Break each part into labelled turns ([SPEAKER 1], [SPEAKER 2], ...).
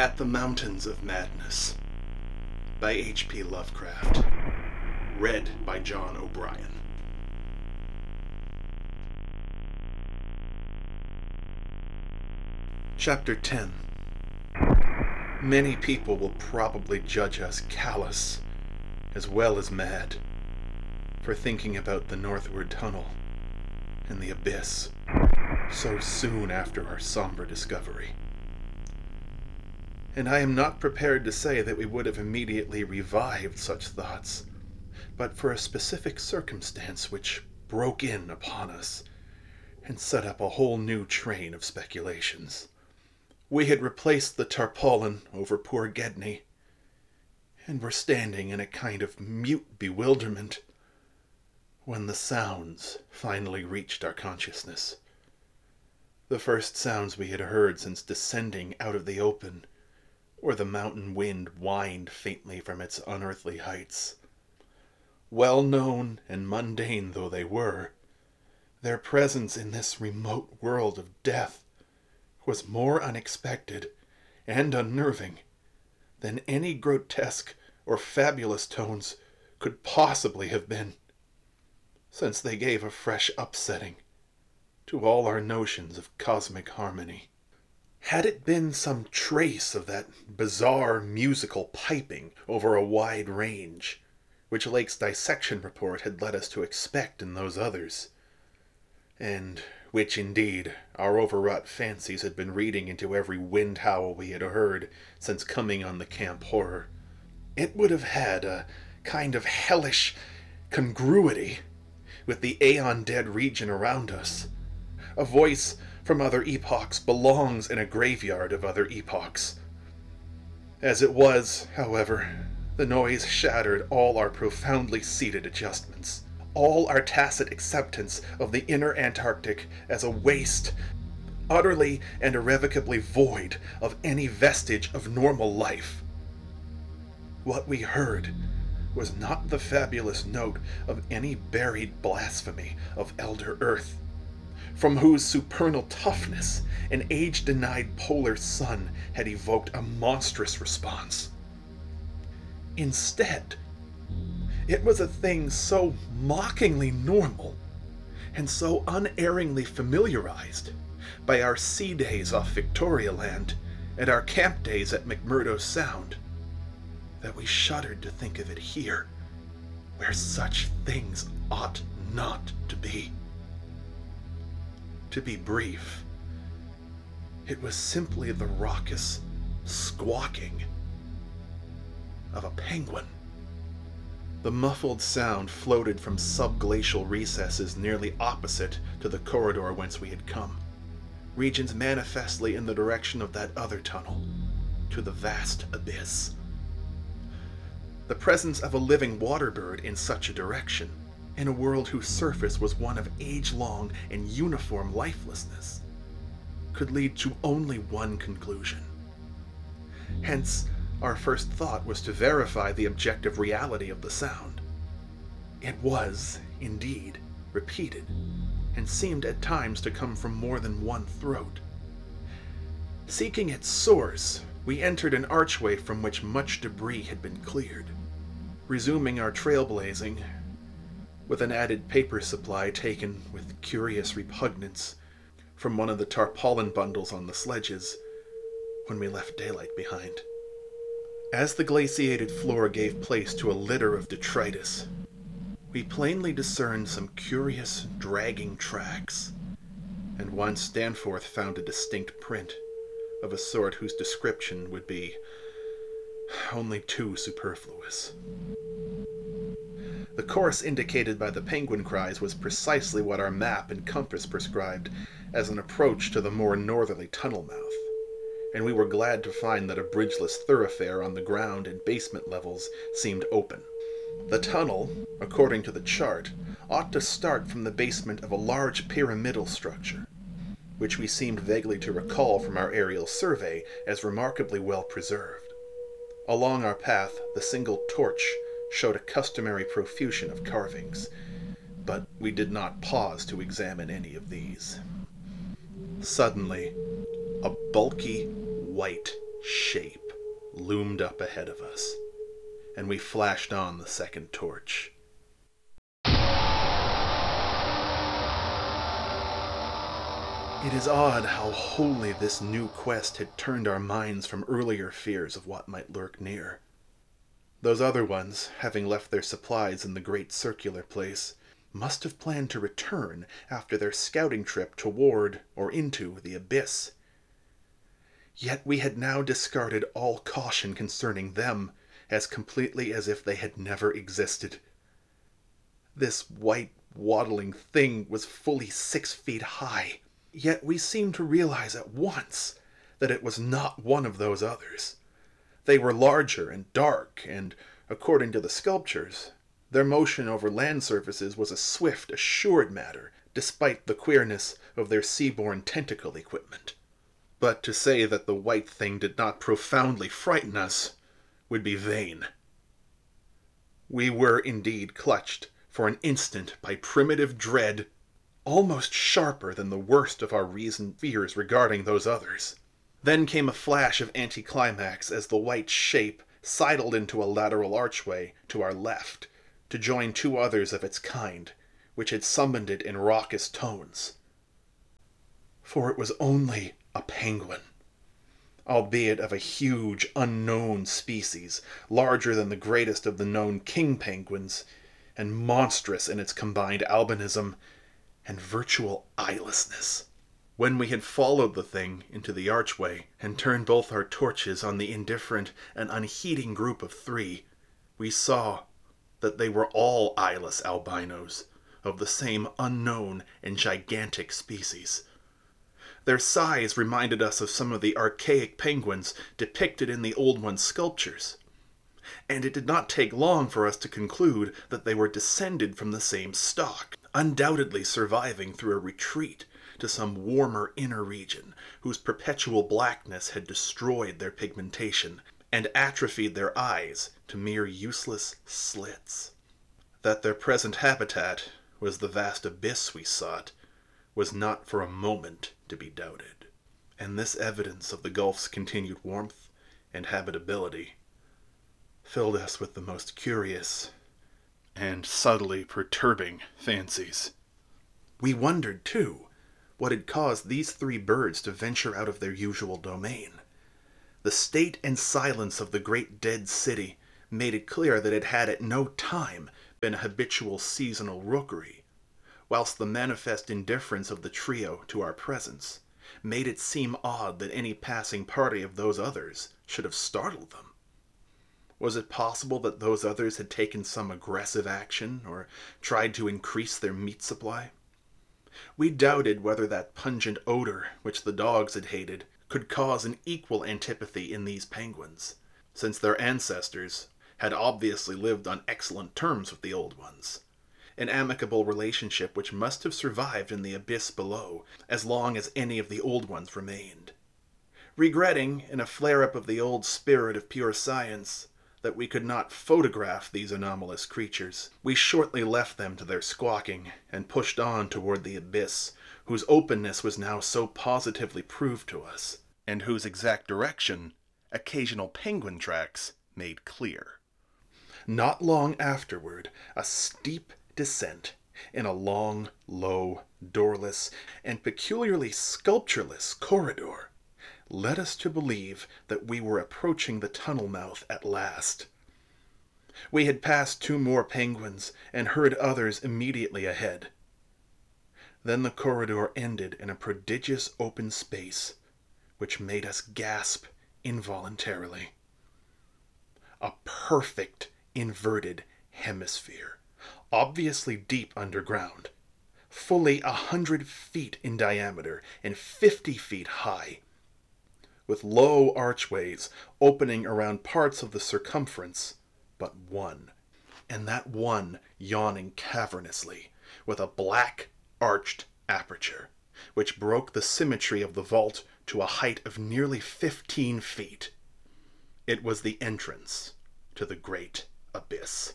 [SPEAKER 1] At the Mountains of Madness by H.P. Lovecraft. Read by John O'Brien. Chapter 10 Many people will probably judge us callous as well as mad for thinking about the northward tunnel and the abyss so soon after our somber discovery. And I am not prepared to say that we would have immediately revived such thoughts, but for a specific circumstance which broke in upon us and set up a whole new train of speculations. We had replaced the tarpaulin over poor Gedney, and were standing in a kind of mute bewilderment when the sounds finally reached our consciousness. The first sounds we had heard since descending out of the open, where the mountain wind whined faintly from its unearthly heights. Well known and mundane though they were, their presence in this remote world of death was more unexpected and unnerving than any grotesque or fabulous tones could possibly have been, since they gave a fresh upsetting to all our notions of cosmic harmony. Had it been some trace of that bizarre musical piping over a wide range, which Lake's dissection report had led us to expect in those others, and which indeed our overwrought fancies had been reading into every wind howl we had heard since coming on the camp horror, it would have had a kind of hellish congruity with the aeon dead region around us. A voice from other epochs belongs in a graveyard of other epochs. As it was, however, the noise shattered all our profoundly seated adjustments, all our tacit acceptance of the inner Antarctic as a waste, utterly and irrevocably void of any vestige of normal life. What we heard was not the fabulous note of any buried blasphemy of Elder Earth from whose supernal toughness an age denied polar sun had evoked a monstrous response. Instead, it was a thing so mockingly normal and so unerringly familiarized by our sea days off Victoria Land and our camp days at McMurdo Sound that we shuddered to think of it here, where such things ought not to be. To be brief, it was simply the raucous squawking of a penguin. The muffled sound floated from subglacial recesses nearly opposite to the corridor whence we had come, regions manifestly in the direction of that other tunnel, to the vast abyss. The presence of a living water bird in such a direction in a world whose surface was one of age long and uniform lifelessness, could lead to only one conclusion. Hence, our first thought was to verify the objective reality of the sound. It was, indeed, repeated, and seemed at times to come from more than one throat. Seeking its source, we entered an archway from which much debris had been cleared. Resuming our trailblazing, with an added paper supply taken with curious repugnance from one of the tarpaulin bundles on the sledges when we left daylight behind. As the glaciated floor gave place to a litter of detritus, we plainly discerned some curious, dragging tracks, and once Danforth found a distinct print of a sort whose description would be only too superfluous. The course indicated by the penguin cries was precisely what our map and compass prescribed as an approach to the more northerly tunnel mouth, and we were glad to find that a bridgeless thoroughfare on the ground and basement levels seemed open. The tunnel, according to the chart, ought to start from the basement of a large pyramidal structure, which we seemed vaguely to recall from our aerial survey as remarkably well preserved. Along our path, the single torch showed a customary profusion of carvings, but we did not pause to examine any of these. Suddenly, a bulky, white, shape loomed up ahead of us, and we flashed on the second torch. It is odd how wholly this new quest had turned our minds from earlier fears of what might lurk near. Those other ones, having left their supplies in the great circular place, must have planned to return after their scouting trip toward or into the abyss. Yet we had now discarded all caution concerning them as completely as if they had never existed. This white, waddling thing was fully six feet high Yet we seemed to realize at once that it was not one of those others. They were larger and dark, and, according to the sculptures, their motion over land surfaces was a swift, assured matter, despite the queerness of their sea-borne tentacle equipment. But to say that the white thing did not profoundly frighten us would be vain. We were indeed clutched for an instant by primitive dread almost sharper than the worst of our reasoned fears regarding those others. Then came a flash of anticlimax as the white shape sidled into a lateral archway to our left to join two others of its kind, which had summoned it in raucous tones. For it was only a penguin, albeit of a huge, unknown species, larger than the greatest of the known king penguins, and monstrous in its combined albinism and virtual eyelessness. When we had followed the thing into the archway and turned both our torches on the indifferent and unheeding group of three, we saw that they were all eyeless albinos of the same unknown and gigantic species. Their size reminded us of some of the archaic penguins depicted in the Old One's sculptures. And it did not take long for us to conclude that they were descended from the same stock undoubtedly surviving through a retreat to some warmer inner region whose perpetual blackness had destroyed their pigmentation and atrophied their eyes to mere useless slits. That their present habitat was the vast abyss we sought was not for a moment to be doubted. And this evidence of the gulf's continued warmth and habitability filled us with the most curious and subtly perturbing fancies. We wondered, too, what had caused these three birds to venture out of their usual domain. The state and silence of the great dead city made it clear that it had at no time been a habitual seasonal rookery, whilst the manifest indifference of the trio to our presence made it seem odd that any passing party of those others should have startled them. Was it possible that those others had taken some aggressive action or tried to increase their meat supply? We doubted whether that pungent odor which the dogs had hated could cause an equal antipathy in these penguins, since their ancestors had obviously lived on excellent terms with the old ones, an amicable relationship which must have survived in the abyss below as long as any of the old ones remained. Regretting, in a flare up of the old spirit of pure science, that we could not photograph these anomalous creatures. We shortly left them to their squawking and pushed on toward the abyss, whose openness was now so positively proved to us, and whose exact direction occasional penguin tracks made clear. Not long afterward, a steep descent in a long, low, doorless, and peculiarly sculptureless corridor led us to believe that we were approaching the tunnel mouth at last. We had passed two more penguins and heard others immediately ahead. Then the corridor ended in a prodigious open space, which made us gasp involuntarily. A perfect inverted hemisphere, obviously deep underground, fully a hundred feet in diameter and fifty feet high with low archways opening around parts of the circumference but one, and that one yawning cavernously, with a black arched aperture, which broke the symmetry of the vault to a height of nearly fifteen feet. It was the entrance to the great abyss.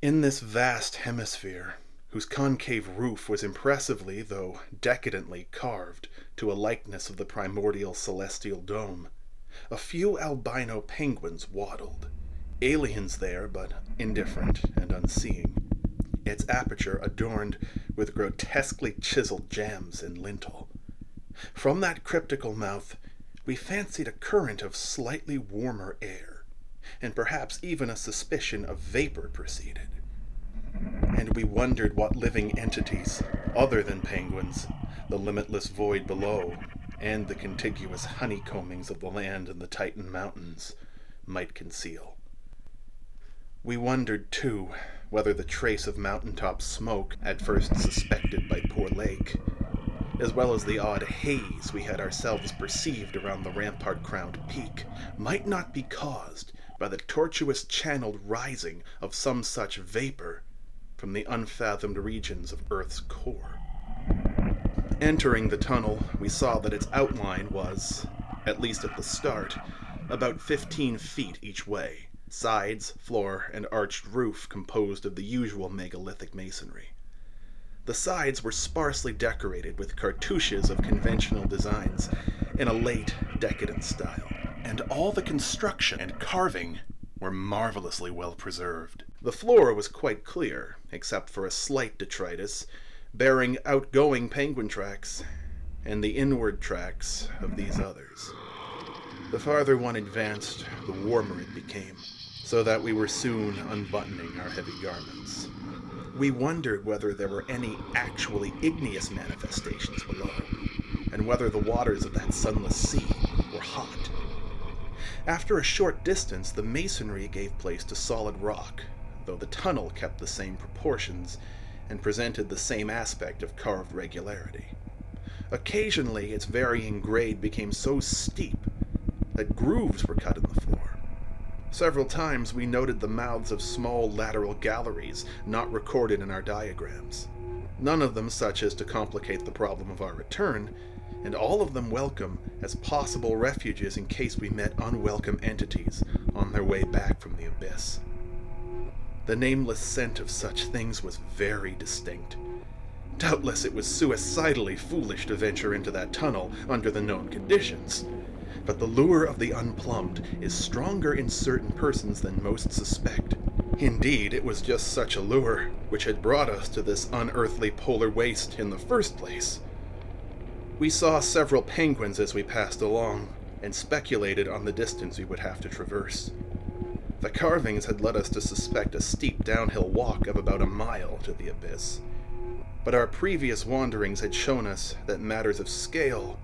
[SPEAKER 1] In this vast hemisphere, whose concave roof was impressively, though decadently, carved to a likeness of the primordial celestial dome, a few albino penguins waddled, aliens there, but indifferent and unseeing, its aperture adorned with grotesquely chiseled jambs and lintel. From that cryptical mouth we fancied a current of slightly warmer air, and perhaps even a suspicion of vapor proceeded. And we wondered what living entities, other than penguins, the limitless void below, and the contiguous honeycombings of the land and the Titan mountains, might conceal. We wondered, too, whether the trace of mountaintop smoke, at first suspected by poor Lake, as well as the odd haze we had ourselves perceived around the rampart crowned peak, might not be caused by the tortuous channeled rising of some such vapor from the unfathomed regions of Earth's core. Entering the tunnel, we saw that its outline was, at least at the start, about 15 feet each way, sides, floor, and arched roof composed of the usual megalithic masonry. The sides were sparsely decorated with cartouches of conventional designs in a late decadent style, and all the construction and carving were marvelously well preserved. The floor was quite clear, except for a slight detritus bearing outgoing penguin tracks and the inward tracks of these others. The farther one advanced, the warmer it became, so that we were soon unbuttoning our heavy garments. We wondered whether there were any actually igneous manifestations below, and whether the waters of that sunless sea were hot. After a short distance, the masonry gave place to solid rock, though the tunnel kept the same proportions and presented the same aspect of carved regularity. Occasionally, its varying grade became so steep that grooves were cut in the floor. Several times we noted the mouths of small lateral galleries not recorded in our diagrams, none of them such as to complicate the problem of our return, and all of them welcome as possible refuges in case we met unwelcome entities on their way back from the abyss. The nameless scent of such things was very distinct. Doubtless it was suicidally foolish to venture into that tunnel under the known conditions. But the lure of the unplumbed is stronger in certain persons than most suspect. Indeed, it was just such a lure which had brought us to this unearthly polar waste in the first place. We saw several penguins as we passed along, and speculated on the distance we would have to traverse. The carvings had led us to suspect a steep downhill walk of about a mile to the abyss. But our previous wanderings had shown us that matters of scale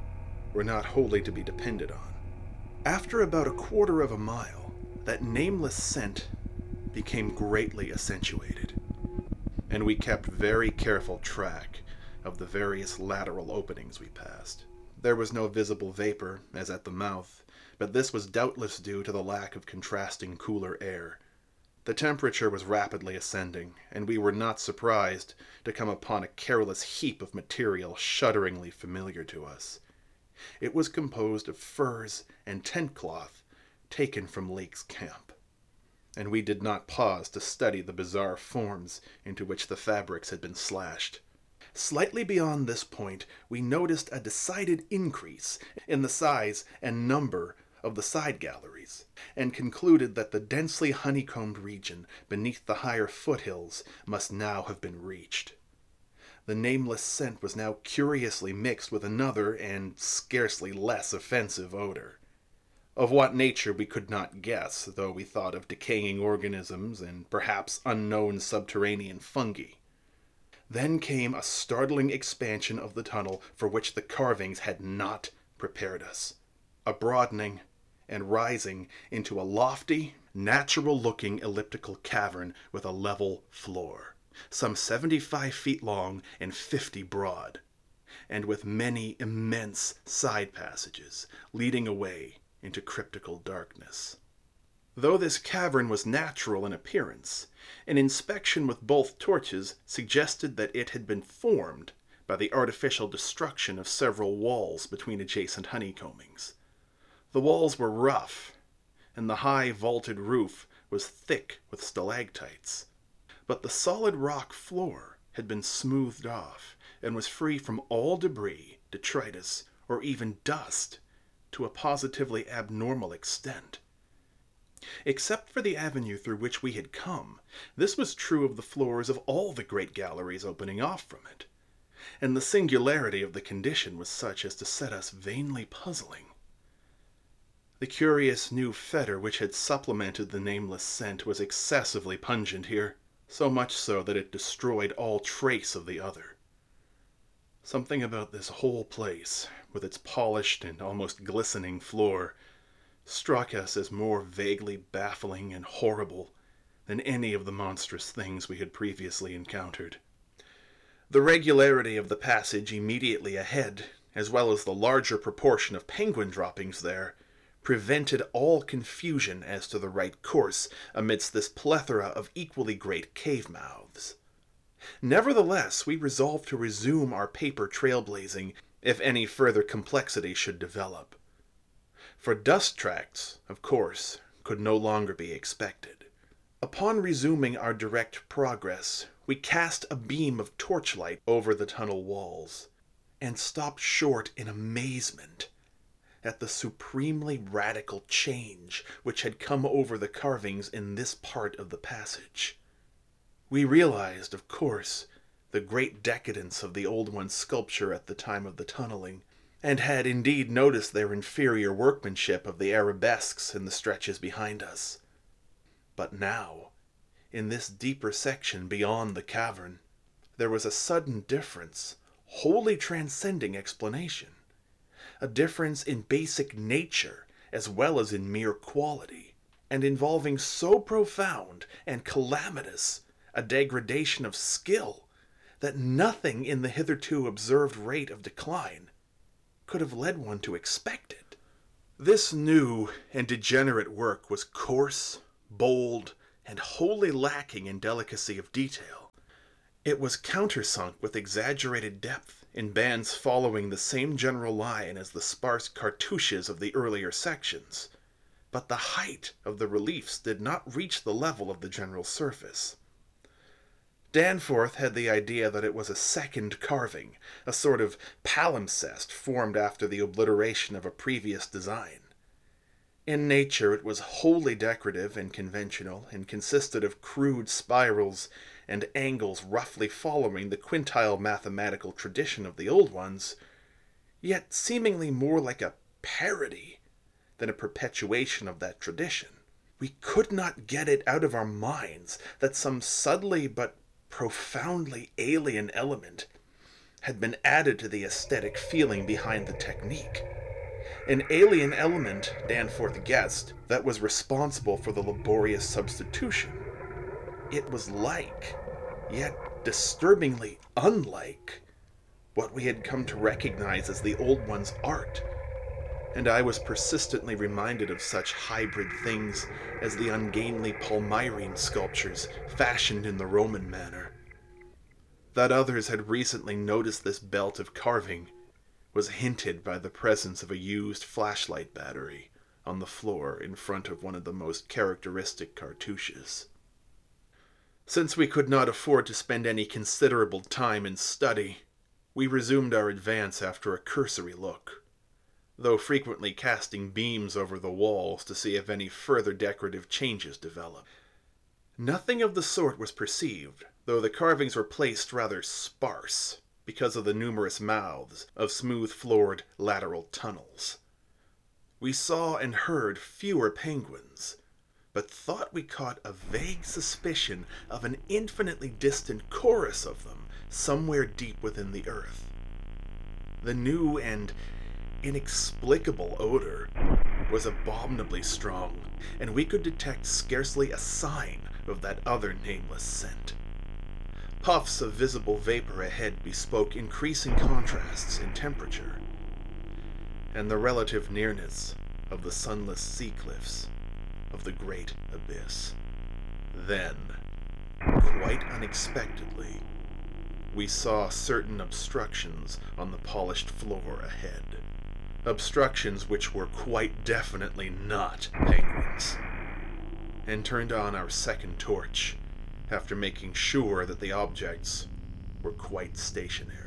[SPEAKER 1] were not wholly to be depended on. After about a quarter of a mile, that nameless scent became greatly accentuated, and we kept very careful track of the various lateral openings we passed. There was no visible vapor, as at the mouth, but this was doubtless due to the lack of contrasting cooler air. The temperature was rapidly ascending, and we were not surprised to come upon a careless heap of material shudderingly familiar to us. It was composed of furs and tent cloth taken from Lake's camp, and we did not pause to study the bizarre forms into which the fabrics had been slashed. Slightly beyond this point, we noticed a decided increase in the size and number of the side galleries, and concluded that the densely honeycombed region beneath the higher foothills must now have been reached. The nameless scent was now curiously mixed with another and scarcely less offensive odor. Of what nature we could not guess, though we thought of decaying organisms and perhaps unknown subterranean fungi. Then came a startling expansion of the tunnel for which the carvings had not prepared us. A broadening, and rising into a lofty, natural looking elliptical cavern with a level floor, some 75 feet long and 50 broad, and with many immense side passages leading away into cryptical darkness. Though this cavern was natural in appearance, an inspection with both torches suggested that it had been formed by the artificial destruction of several walls between adjacent honeycombings. The walls were rough, and the high vaulted roof was thick with stalactites. But the solid rock floor had been smoothed off and was free from all debris, detritus, or even dust to a positively abnormal extent. Except for the avenue through which we had come, this was true of the floors of all the great galleries opening off from it, and the singularity of the condition was such as to set us vainly puzzling. The curious new fetor which had supplemented the nameless scent was excessively pungent here, so much so that it destroyed all trace of the other. Something about this whole place, with its polished and almost glistening floor, struck us as more vaguely baffling and horrible than any of the monstrous things we had previously encountered. The regularity of the passage immediately ahead, as well as the larger proportion of penguin droppings there, prevented all confusion as to the right course amidst this plethora of equally great cave mouths. Nevertheless, we resolved to resume our paper trailblazing if any further complexity should develop. For dust tracts, of course, could no longer be expected. Upon resuming our direct progress, we cast a beam of torchlight over the tunnel walls, and stopped short in amazement at the supremely radical change which had come over the carvings in this part of the passage. We realized, of course, the great decadence of the old one's sculpture at the time of the tunneling, and had indeed noticed their inferior workmanship of the arabesques in the stretches behind us. But now, in this deeper section beyond the cavern, there was a sudden difference, wholly transcending explanation. A difference in basic nature as well as in mere quality, and involving so profound and calamitous a degradation of skill that nothing in the hitherto observed rate of decline could have led one to expect it. This new and degenerate work was coarse, bold, and wholly lacking in delicacy of detail. It was countersunk with exaggerated depth in bands following the same general line as the sparse cartouches of the earlier sections, but the height of the reliefs did not reach the level of the general surface. Danforth had the idea that it was a second carving, a sort of palimpsest formed after the obliteration of a previous design. In nature, it was wholly decorative and conventional, and consisted of crude spirals and angles roughly following the quintile mathematical tradition of the old ones, yet seemingly more like a parody than a perpetuation of that tradition. We could not get it out of our minds that some subtly but profoundly alien element had been added to the aesthetic feeling behind the technique. An alien element, Danforth guessed, that was responsible for the laborious substitution. It was like, yet disturbingly unlike, what we had come to recognize as the old one's art and I was persistently reminded of such hybrid things as the ungainly Palmyrene sculptures fashioned in the Roman manner. That others had recently noticed this belt of carving was hinted by the presence of a used flashlight battery on the floor in front of one of the most characteristic cartouches. Since we could not afford to spend any considerable time in study, we resumed our advance after a cursory look though frequently casting beams over the walls to see if any further decorative changes developed. Nothing of the sort was perceived, though the carvings were placed rather sparse because of the numerous mouths of smooth floored lateral tunnels. We saw and heard fewer penguins, but thought we caught a vague suspicion of an infinitely distant chorus of them somewhere deep within the earth. The new and inexplicable odor was abominably strong, and we could detect scarcely a sign of that other nameless scent. Puffs of visible vapor ahead bespoke increasing contrasts in temperature, and the relative nearness of the sunless sea cliffs of the great abyss. Then, quite unexpectedly, we saw certain obstructions on the polished floor ahead obstructions which were quite definitely not penguins, and turned on our second torch after making sure that the objects were quite stationary.